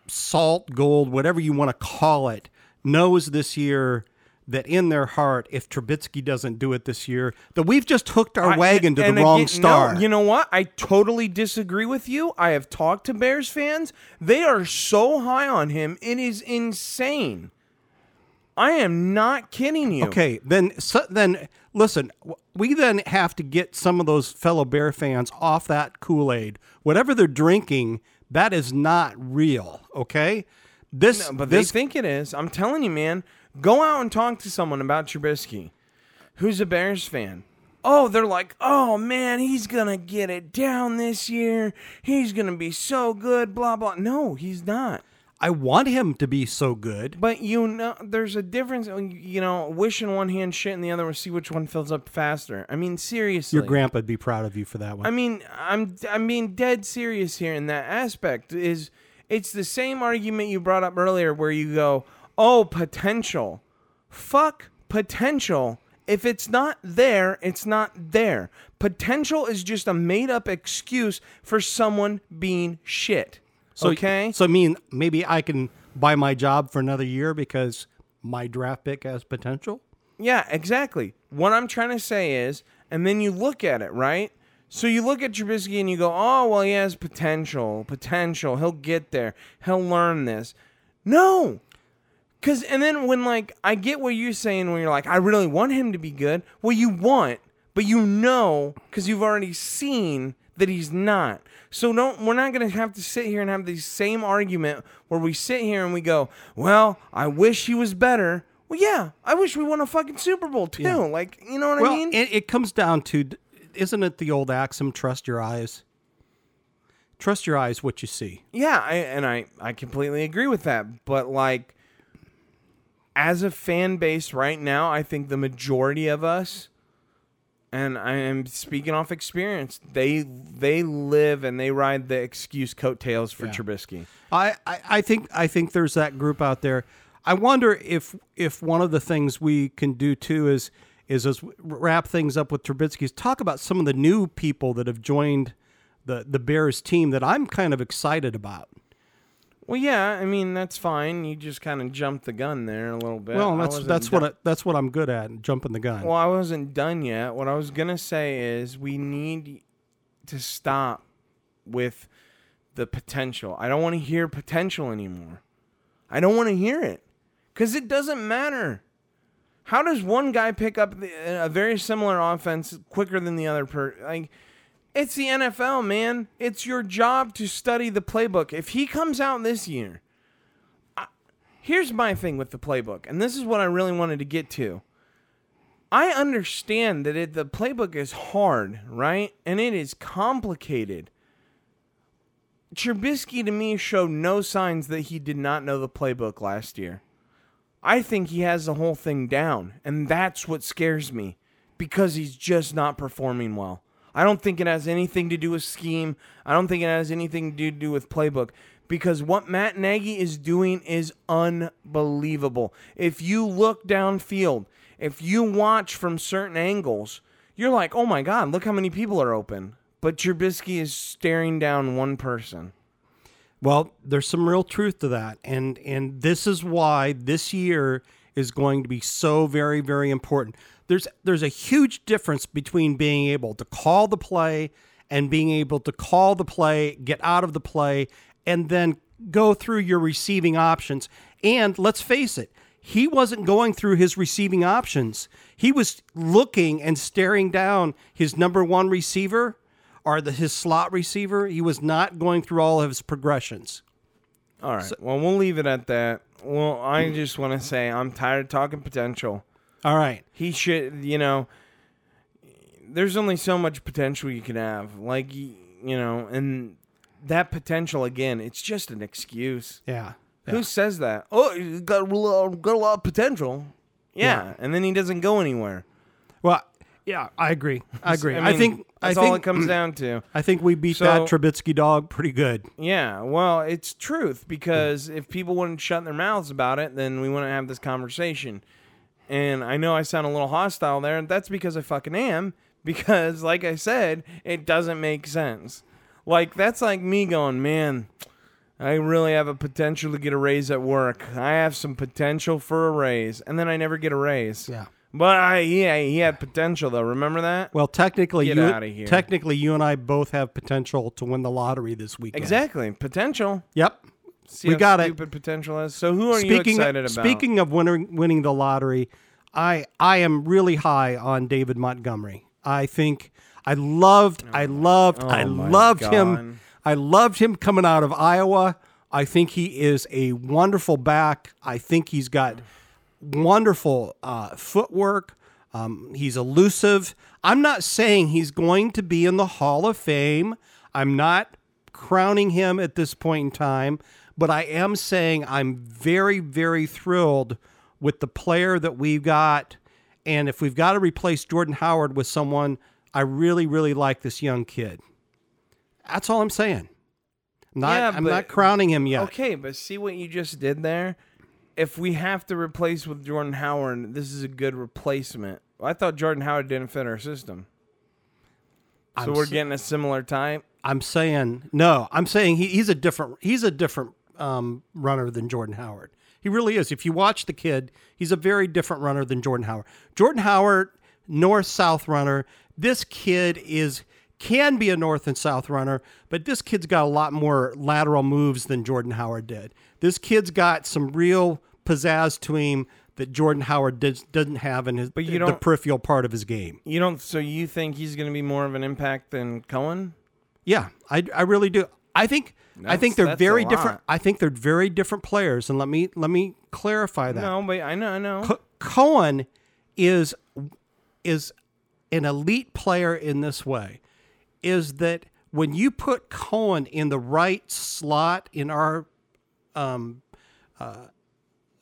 Speaker 2: salt, gold, whatever you want to call it, knows this year that in their heart, if Trubisky doesn't do it this year, that we've just hooked our
Speaker 1: I-
Speaker 2: wagon to the
Speaker 1: and
Speaker 2: wrong star.
Speaker 1: No, you know what? I totally disagree with you. I have talked to Bears fans. They are so high on him. It is insane. I am not kidding you.
Speaker 2: Okay, then so, then listen, we then have to get some of those fellow Bear fans off that Kool-Aid. Whatever they're drinking, that is not real, okay? This
Speaker 1: But
Speaker 2: this
Speaker 1: they think it is. I'm telling you, man. Go out and talk to someone about Trubisky who's a Bears fan. Oh, they're like, oh man, he's gonna get it down this year. He's gonna be so good, blah blah. No, he's not.
Speaker 2: I want him to be so good.
Speaker 1: But you know, there's a difference. You know, wish in one hand, shit in the other, and see which one fills up faster. I mean, seriously.
Speaker 2: Your grandpa'd be proud of you for that one.
Speaker 1: I mean, I'm I'm being dead serious here in that aspect. Is it's the same argument you brought up earlier, where you go, "Oh, potential, fuck potential." If it's not there, it's not there. Potential is just a made up excuse for someone being shit.
Speaker 2: So,
Speaker 1: okay?
Speaker 2: So I mean, maybe I can buy my job for another year because my draft pick has potential.
Speaker 1: Yeah, exactly. What I'm trying to say is, and then you look at it, right? So you look at Trubisky and you go, oh, well, he has potential, potential. He'll get there. He'll learn this. No. Cause and then when like I get what you're saying when you're like, I really want him to be good. Well, you want, but you know, because you've already seen that he's not. So don't we're not gonna have to sit here and have the same argument where we sit here and we go, Well, I wish he was better. Well, yeah, I wish we won a fucking Super Bowl too. Like, you know what
Speaker 2: Well,
Speaker 1: I mean?
Speaker 2: it, it comes down to, isn't it the old axiom? Trust your eyes. Trust your eyes. What you see.
Speaker 1: Yeah, I, and I I completely agree with that. But like, as a fan base right now, I think the majority of us, and I am speaking off experience, they they live and they ride the excuse coattails for
Speaker 2: Yeah.
Speaker 1: Trubisky.
Speaker 2: I, I, I think I think there's that group out there. I wonder if if one of the things we can do too is is as wrap things up with Trubisky is talk about some of the new people that have joined the the Bears team that I'm kind of excited about.
Speaker 1: Well, yeah, I mean that's fine. You just kind of jumped the gun there a little bit.
Speaker 2: Well, that's that's
Speaker 1: done-
Speaker 2: what I, that's what I'm good at, jumping the gun.
Speaker 1: Well, I wasn't done yet. What I was gonna say is we need to stop with the potential. I don't want to hear potential anymore. I don't want to hear it because it doesn't matter. How does one guy pick up the, a very similar offense quicker than the other? Per like, it's the NFL, man. It's your job to study the playbook. If he comes out this year, I, here's my thing with the playbook, and this is what I really wanted to get to. I understand that it, the playbook is hard, right? And it is complicated. Trubisky to me showed no signs that he did not know the playbook last year. I think he has the whole thing down, and that's what scares me. because he's just not performing well. I don't think it has anything to do with scheme. I don't think it has anything to do with playbook because what Matt Nagy is doing is unbelievable. If you look downfield, if you watch from certain angles, you're like, oh my God, look how many people are open. But Trubisky is staring down one person.
Speaker 2: Well, there's some real truth to that, and and this is why this year is going to be so very very important. There's there's a huge difference between being able to call the play and being able to call the play, get out of the play, and then go through your receiving options. And let's face it, he wasn't going through his receiving options. He was looking and staring down his number one receiver or the, his slot receiver. He was not going through all of his progressions.
Speaker 1: All right. well, we'll leave it at that. Well, I just want to say I'm tired of talking potential.
Speaker 2: All right.
Speaker 1: He should, you know, there's only so much potential you can have. Like, you know, and that potential, again, it's just an excuse.
Speaker 2: Yeah.
Speaker 1: Who says that? Oh, he's got a lot, got a lot of potential. Yeah,
Speaker 2: Yeah.
Speaker 1: and then he doesn't go anywhere.
Speaker 2: Well, yeah, I agree. I agree. I,
Speaker 1: mean,
Speaker 2: think I
Speaker 1: that's
Speaker 2: think
Speaker 1: all it comes down to.
Speaker 2: I think we beat
Speaker 1: So-
Speaker 2: that Trubisky dog pretty good.
Speaker 1: Yeah, well, it's truth because if people wouldn't shut their mouths about it, then we wouldn't have this conversation. And I know I sound a little hostile there, and that's because I fucking am. Because, like I said, it doesn't make sense. Like that's like me going, man. I really have a potential to get a raise at work. I have some potential for a raise, and then I never get a raise.
Speaker 2: Yeah.
Speaker 1: But I, yeah, he had potential though. Remember that?
Speaker 2: Well, technically,
Speaker 1: Get
Speaker 2: you
Speaker 1: outta here.
Speaker 2: technically you and I both have potential to win the lottery this weekend.
Speaker 1: Exactly, potential.
Speaker 2: Yep.
Speaker 1: See
Speaker 2: We
Speaker 1: how
Speaker 2: got it.
Speaker 1: stupid potential is. So who are you excited about?
Speaker 2: speaking of winning winning the lottery, I I am really high on David Montgomery. I think I loved I oh loved I
Speaker 1: Oh my
Speaker 2: loved
Speaker 1: God.
Speaker 2: him. I loved him coming out of Iowa. I think he is a wonderful back. I think he's got mm. Wonderful uh, footwork. Um, he's elusive. I'm not saying he's going to be in the Hall of Fame. I'm not crowning him at this point in time, but I am saying I'm very, very thrilled with the player that we've got. And if we've got to replace Jordan Howard with someone, I really, really like this young kid. That's all I'm saying. I'm not,
Speaker 1: Yeah,
Speaker 2: I'm
Speaker 1: but-
Speaker 2: not crowning him yet.
Speaker 1: Okay, but see what you just did there? If we have to replace with Jordan Howard, this is a good replacement. I thought Jordan Howard didn't fit our system. So
Speaker 2: I'm
Speaker 1: we're
Speaker 2: s-
Speaker 1: getting a similar type.
Speaker 2: I'm saying no. I'm saying he, he's a different he's a different um, runner than Jordan Howard. He really is. If you watch the kid, he's a very different runner than Jordan Howard. Jordan Howard, north south runner. This kid is can be a north and south runner, but this kid's got a lot more lateral moves than Jordan Howard did. This kid's got some real pizzazz to him that Jordan Howard does, doesn't have in his
Speaker 1: But you
Speaker 2: the
Speaker 1: don't-
Speaker 2: peripheral part of his game.
Speaker 1: You don't so you think he's going to be more of an impact than Cohen?
Speaker 2: Yeah, I, I really do. I think I think they're very different. I think they're very different players, and let me let me clarify that.
Speaker 1: No, but I know, I know.
Speaker 2: Co- Cohen is is an elite player in this way. Is that when you put Cohen in the right slot in our um, uh,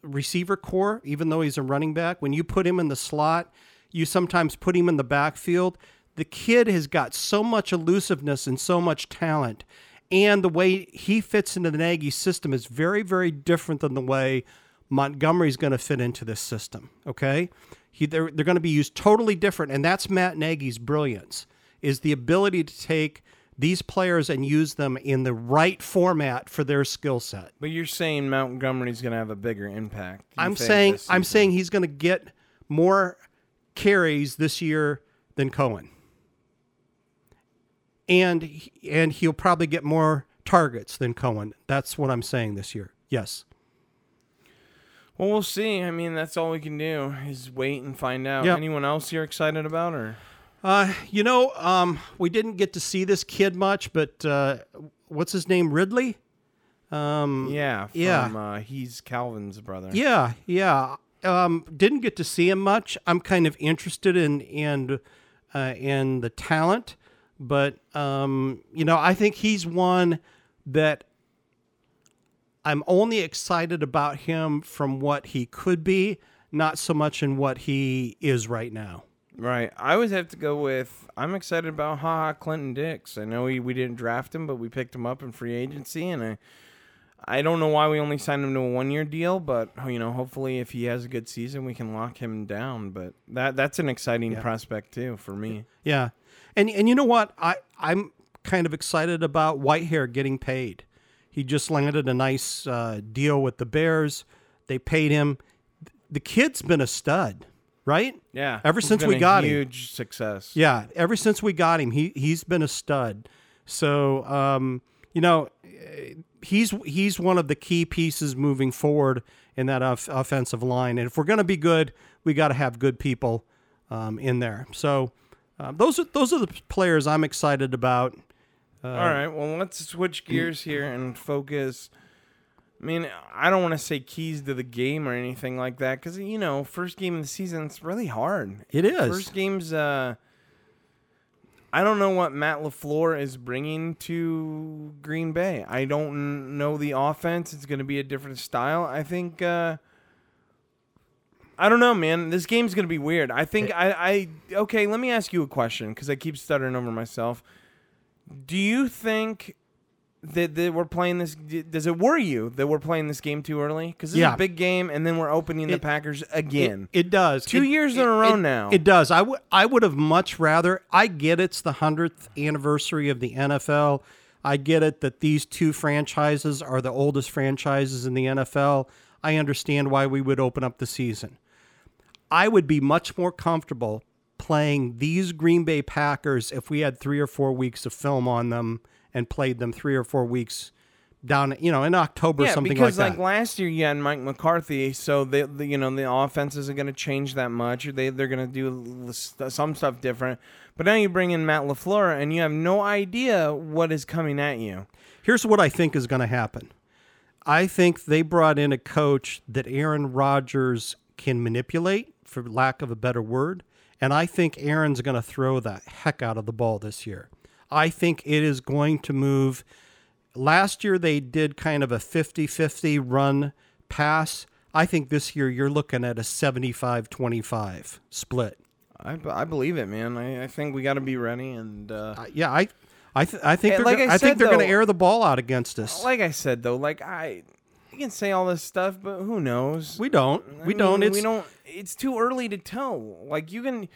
Speaker 2: receiver corps, even though he's a running back, when you put him in the slot, you sometimes put him in the backfield. The kid has got so much elusiveness and so much talent. And the way he fits into the Nagy system is very, very different than the way Montgomery's going to fit into this system. Okay, he, they're they're going to be used totally different, and that's Matt Nagy's brilliance is the ability to take these players and use them in the right format for their skill set.
Speaker 1: But you're saying Montgomery's going to have a bigger impact.
Speaker 2: I'm saying I'm saying he's going to get more carries this year than Cohen, and and he'll probably get more targets than Cohen. That's what I'm saying this year. Yes.
Speaker 1: Well, we'll see. I mean, that's all we can do is wait and find out.
Speaker 2: Yep.
Speaker 1: Anyone else you're excited about, or
Speaker 2: Uh, you know, um, we didn't get to see this kid much, but uh, what's his name? Ridley. Um,
Speaker 1: yeah, from,
Speaker 2: yeah.
Speaker 1: Uh, he's Calvin's brother.
Speaker 2: Yeah, yeah. Um, didn't get to see him much. I'm kind of interested in in uh, in the talent, but um, you know, I think he's one that I'm only excited about him from what he could be, not so much in what he is right now.
Speaker 1: Right. I always have to go with I'm excited about Ha Ha Clinton-Dix. I know we, we didn't draft him, but we picked him up in free agency and I I don't know why we only signed him to a one year deal, but you know, hopefully if he has a good season we can lock him down. But that that's an exciting
Speaker 2: Yeah.
Speaker 1: prospect too for me.
Speaker 2: Yeah, and and you know what? I I'm kind of excited about Whitehair getting paid. He just landed a nice uh, deal with the Bears. They paid him. The kid's been a stud, right?
Speaker 1: Yeah.
Speaker 2: Ever since we got him.
Speaker 1: huge success.
Speaker 2: Yeah, ever since we got him, he he's been a stud. So, um, you know, he's he's one of the key pieces moving forward in that off- offensive line. And if we're going to be good, we got to have good people um, in there. So, uh, those are those are the players I'm excited about.
Speaker 1: All right. Well, let's switch gears here and focus. I mean, I don't want to say keys to the game or anything like that because you know, first game of the season it's really hard.
Speaker 2: It is.
Speaker 1: First game's. Uh, I don't know what Matt LaFleur is bringing to Green Bay. I don't know the offense. It's going to be a different style. I think. Uh, I don't know, man. This game's going to be weird. I think I, I. Okay, let me ask you a question because I keep stuttering over myself. Do you think that, that we're playing this? Does it worry you that we're playing this game too early? Because this is
Speaker 2: Yeah.
Speaker 1: a big game, and then we're opening the
Speaker 2: It-
Speaker 1: Packers again.
Speaker 2: It, it does.
Speaker 1: Two
Speaker 2: It-
Speaker 1: years in
Speaker 2: it-
Speaker 1: a row
Speaker 2: it-
Speaker 1: now.
Speaker 2: It does. I would I would have much rather. I get it's the hundredth anniversary of the NFL. I get it that these two franchises are the oldest franchises in the NFL. I understand why we would open up the season. I would be much more comfortable playing these Green Bay Packers if we had three or four weeks of film on them and played them three or four weeks down, you know, in October,
Speaker 1: yeah,
Speaker 2: something
Speaker 1: because
Speaker 2: like
Speaker 1: like
Speaker 2: that.
Speaker 1: last year you had Mike McCarthy, so the, the you know the offense isn't going to change that much. They they're going to do some stuff different. But now you bring in Matt LaFleur, and you have no idea what is coming at you.
Speaker 2: Here's what I think is going to happen. I think they brought in a coach that Aaron Rodgers can manipulate, for lack of a better word. And I think Aaron's going to throw the heck out of the ball this year. I think it is going to move. Last year, they did kind of a 50 50 run pass. I think this year you're looking at a 75 25 split.
Speaker 1: I believe it, man. I, I think we got to be ready. And uh,
Speaker 2: Uh, yeah, I, I, th- I think
Speaker 1: like
Speaker 2: go-
Speaker 1: I
Speaker 2: I, think they're going to air the ball out against us.
Speaker 1: like I said though, like I, you can say all this stuff, but who knows?
Speaker 2: we don't.
Speaker 1: I
Speaker 2: We don't.
Speaker 1: mean, we don't. It's too early to tell. Like you can,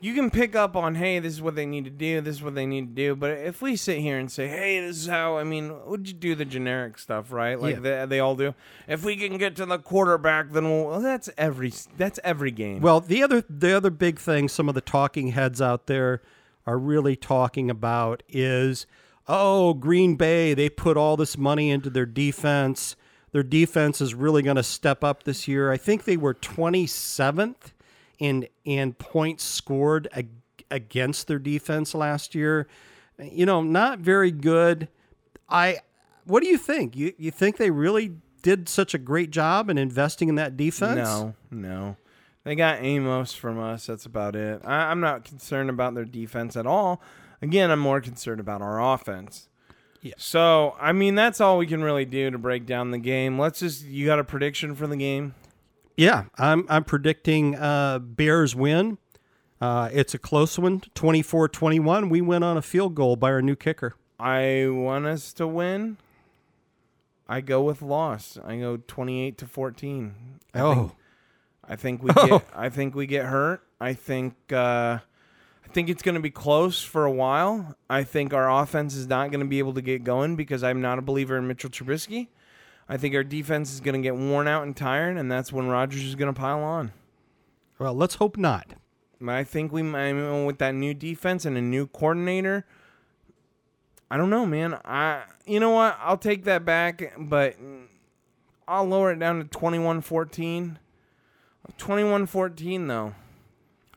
Speaker 1: you can pick up on, hey, this is what they need to do. This is what they need to do. But if we sit here and say, hey, this is how, I mean, would you do the generic stuff, right? Like
Speaker 2: Yeah.
Speaker 1: they, they all do. If we can get to the quarterback, then we'll. Well, that's every. That's every game.
Speaker 2: Well, the other the other big thing some of the talking heads out there are really talking about is oh, Green Bay, they put all this money into their defense. Their defense is really going to step up this year. I think they were 27th in in points scored ag- against their defense last year. You know, not very good. I what do you think? You you think they really did such a great job in investing in that defense?
Speaker 1: No, no. They got Amos from us. That's about it. I, I'm not concerned about their defense at all. Again, I'm more concerned about our offense.
Speaker 2: Yeah.
Speaker 1: So, I mean, that's all we can really do to break down the game. Let's just. You got a prediction for the game?
Speaker 2: Yeah, I'm I'm predicting uh, Bears win. Uh, it's a close one, 24-21. We win on a field goal by our new kicker.
Speaker 1: I want us to win. I go with loss. I go 28 to 14. I
Speaker 2: Oh.
Speaker 1: think, I think we get I think we get hurt. I think uh I think it's going to be close for a while. I think our offense is not going to be able to get going because I'm not a believer in Mitchell Trubisky. I think our defense is going to get worn out and tired, and that's when Rodgers is going to pile on.
Speaker 2: Well, let's hope not.
Speaker 1: I think we I mean, with that new defense and a new coordinator. I don't know, man. I you know what? I'll take that back, but I'll lower it down to 21-14. 21-14 though.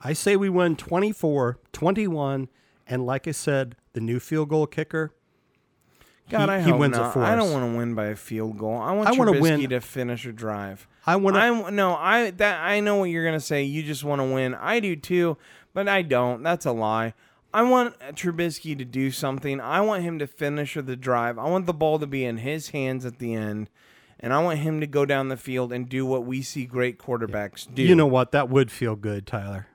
Speaker 2: I say we win 24-21, and like I said, the new field goal kicker.
Speaker 1: God,
Speaker 2: he,
Speaker 1: I
Speaker 2: he
Speaker 1: hope
Speaker 2: wins
Speaker 1: not.
Speaker 2: it for
Speaker 1: I don't want to win by a field goal. I want
Speaker 2: I
Speaker 1: Trubisky
Speaker 2: win-
Speaker 1: to finish a drive.
Speaker 2: I want to.
Speaker 1: I no, I that I know what you're gonna say. You just want to win. I do too, but I don't. That's a lie. I want Trubisky to do something. I want him to finish the drive. I want the ball to be in his hands at the end, and I want him to go down the field and do what we see great quarterbacks do.
Speaker 2: You know what? That would feel good, Tyler.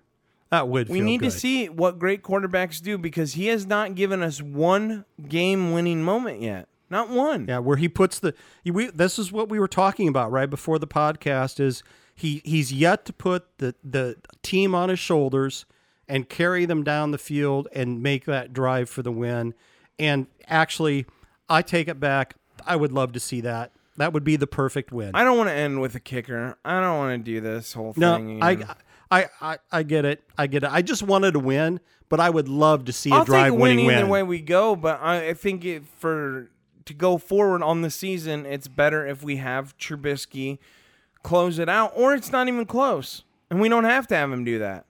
Speaker 2: That would.
Speaker 1: We need to see what great quarterbacks do because he has not given us one game-winning moment yet. Not one.
Speaker 2: Yeah, where he puts the we, this is what we were talking about right before the podcast is he he's yet to put the the team on his shoulders and carry them down the field and make that drive for the win. And actually, I take it back. I would love to see that. That would be the perfect win.
Speaker 1: I don't want to end with a kicker. I don't want to do this whole
Speaker 2: no,
Speaker 1: thing.
Speaker 2: I,
Speaker 1: again.
Speaker 2: I I I get it. I get it. I just wanted to win, but I would love to see
Speaker 1: I'll
Speaker 2: a drive
Speaker 1: take a win either way we go, but I, I think it, for to go forward on the season, it's better if we have Trubisky close it out, or it's not even close, and we don't have to have him do that.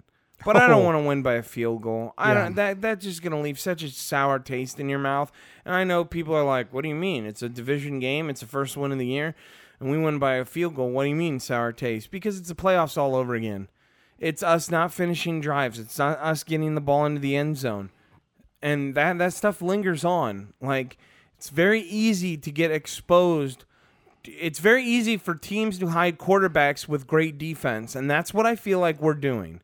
Speaker 1: But I
Speaker 2: Oh.
Speaker 1: don't want to win by a field goal. I
Speaker 2: Yeah.
Speaker 1: don't. That that's just gonna leave such a sour taste in your mouth. And I know people are like, "What do you mean? It's a division game. It's the first one of the year, and we win by a field goal. What do you mean sour taste? Because it's the playoffs all over again. It's us not finishing drives. It's not us getting the ball into the end zone and that that stuff lingers on. Like it's very easy to get exposed. It's very easy for teams to hide quarterbacks with great defense, and that's what I feel like we're doing.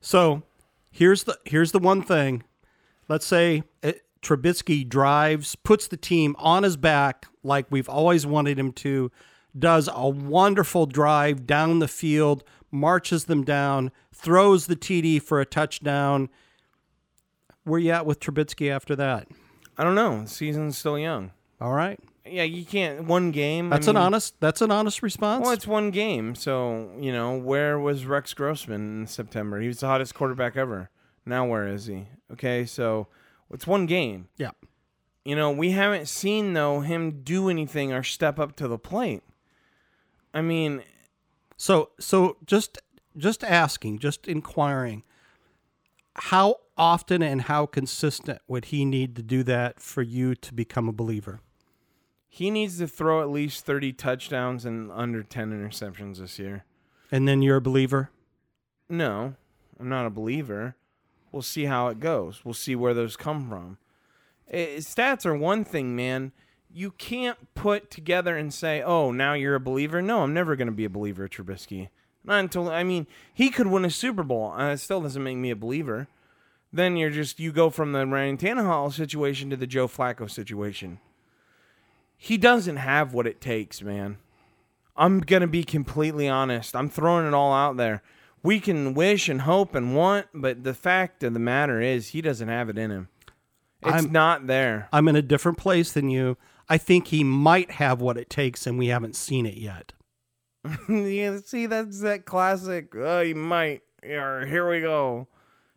Speaker 2: So here's the here's the one thing. Let's say uh, Trubisky drives, puts the team on his back like we've always wanted him to, does a wonderful drive down the field, marches them down, throws the TD for a touchdown. Where you at with Trubisky after that?
Speaker 1: I don't know. The season's still young.
Speaker 2: All right,
Speaker 1: Yeah, you can't one game. I
Speaker 2: that's an honest that's an honest response.
Speaker 1: Well, it's one game, so you know where was Rex Grossman in September? He was the hottest quarterback ever. Now where is he? Okay, so it's one game.
Speaker 2: yeah,
Speaker 1: You know, we haven't seen though him do anything or step up to the plate. I mean,
Speaker 2: So so just just asking, just inquiring, how often and how consistent would he need to do that for you to become a believer?
Speaker 1: he needs to throw at least 30 touchdowns and under 10 interceptions this year.
Speaker 2: And then you're a believer?
Speaker 1: No, I'm not a believer. We'll see how it goes. We'll see where those come from. Eh, stats are one thing, man. You can't put together and say, "Oh, now you're a believer." No, I'm never going to be a believer, Trubisky. Not until I mean, he could win a Super Bowl, and it still doesn't make me a believer. Then you're just you go from the Ryan Tannehill situation to the Joe Flacco situation. He doesn't have what it takes, man. I'm gonna be completely honest. I'm throwing it all out there. We can wish and hope and want, but the fact of the matter is, he doesn't have it in him. It's
Speaker 2: I'm-
Speaker 1: not there.
Speaker 2: I'm in a different place than you. I think he might have what it takes, and we haven't seen it yet.
Speaker 1: yeah, see, that's that classic. Oh, he might. Or here we go.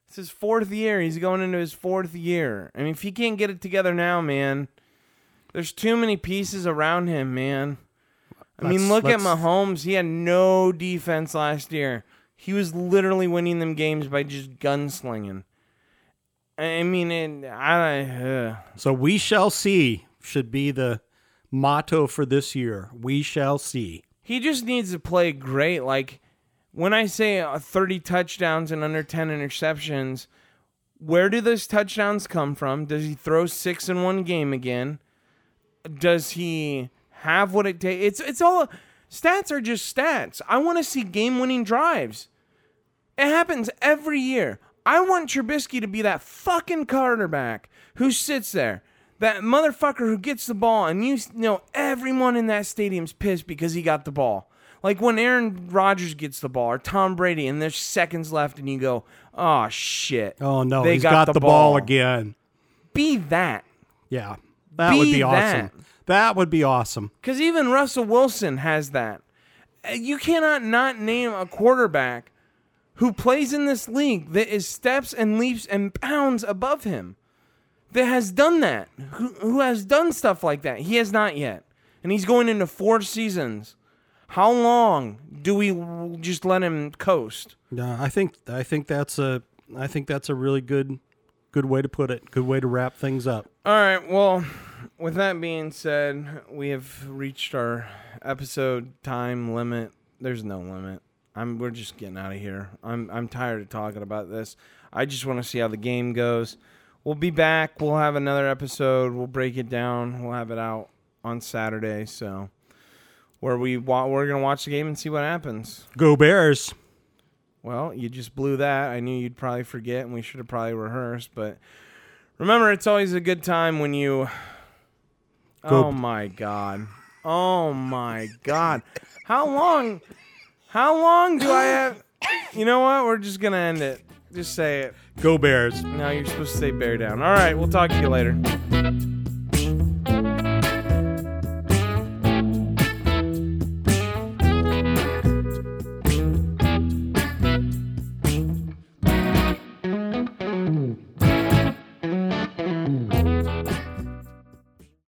Speaker 1: It's his fourth year. He's going into his fourth year. I mean, if he can't get it together now, man, there's too many pieces around him, man. I mean,
Speaker 2: Let's-
Speaker 1: look at
Speaker 2: let's-
Speaker 1: Mahomes. He had no defense last year. He was literally winning them games by just gunslinging. I mean, it, I. Uh,
Speaker 2: So we shall see should be the motto for this year. We shall see.
Speaker 1: He just needs to play great. Like when I say uh, 30 touchdowns and under 10 interceptions, where do those touchdowns come from? Does he throw six in one game again? Does he have what it takes? It's it's all stats are just stats. I want to see game-winning drives. It happens every year. I want Trubisky to be that fucking quarterback who sits there, that motherfucker who gets the ball, and you know everyone in that stadium's pissed because he got the ball. Like when Aaron Rodgers gets the ball or Tom Brady, and there's seconds left, and you go, "Oh shit!"
Speaker 2: Oh no,
Speaker 1: They
Speaker 2: he's
Speaker 1: got
Speaker 2: got,
Speaker 1: the
Speaker 2: the, ball.
Speaker 1: ball.
Speaker 2: again.
Speaker 1: Be that.
Speaker 2: Yeah, that would
Speaker 1: Be
Speaker 2: be awesome.
Speaker 1: that.
Speaker 2: That would be awesome.
Speaker 1: Because even Russell Wilson has that. Uh, You cannot not name a quarterback who plays in this league that is steps and leaps and bounds above him, that has done that, who, who has done stuff like that. He has not yet. And he's going into four seasons. How long do we just let him coast?
Speaker 2: No, I think I think that's a I think that's a really good good way to put it. Good way to wrap things up.
Speaker 1: All right. Well, with that being said, we have reached our episode time limit. There's no limit. I'm we're just getting out of here. I'm I'm tired of talking about this. I just want to see how the game goes. We'll be back. We'll have another episode. We'll break it down. We'll have it out on Saturday. So where we wa- we're gonna watch the game and see what happens.
Speaker 2: Go Bears.
Speaker 1: Well, you just blew that. I knew you'd probably forget, and we should have probably rehearsed. But remember, it's always a good time when you.
Speaker 2: Go-
Speaker 1: Oh my god! Oh my god! How long? How long do I have? You know what? We're just gonna end it. Just say it.
Speaker 2: Go Bears.
Speaker 1: No, you're supposed to say bear down. All right, we'll talk to you later.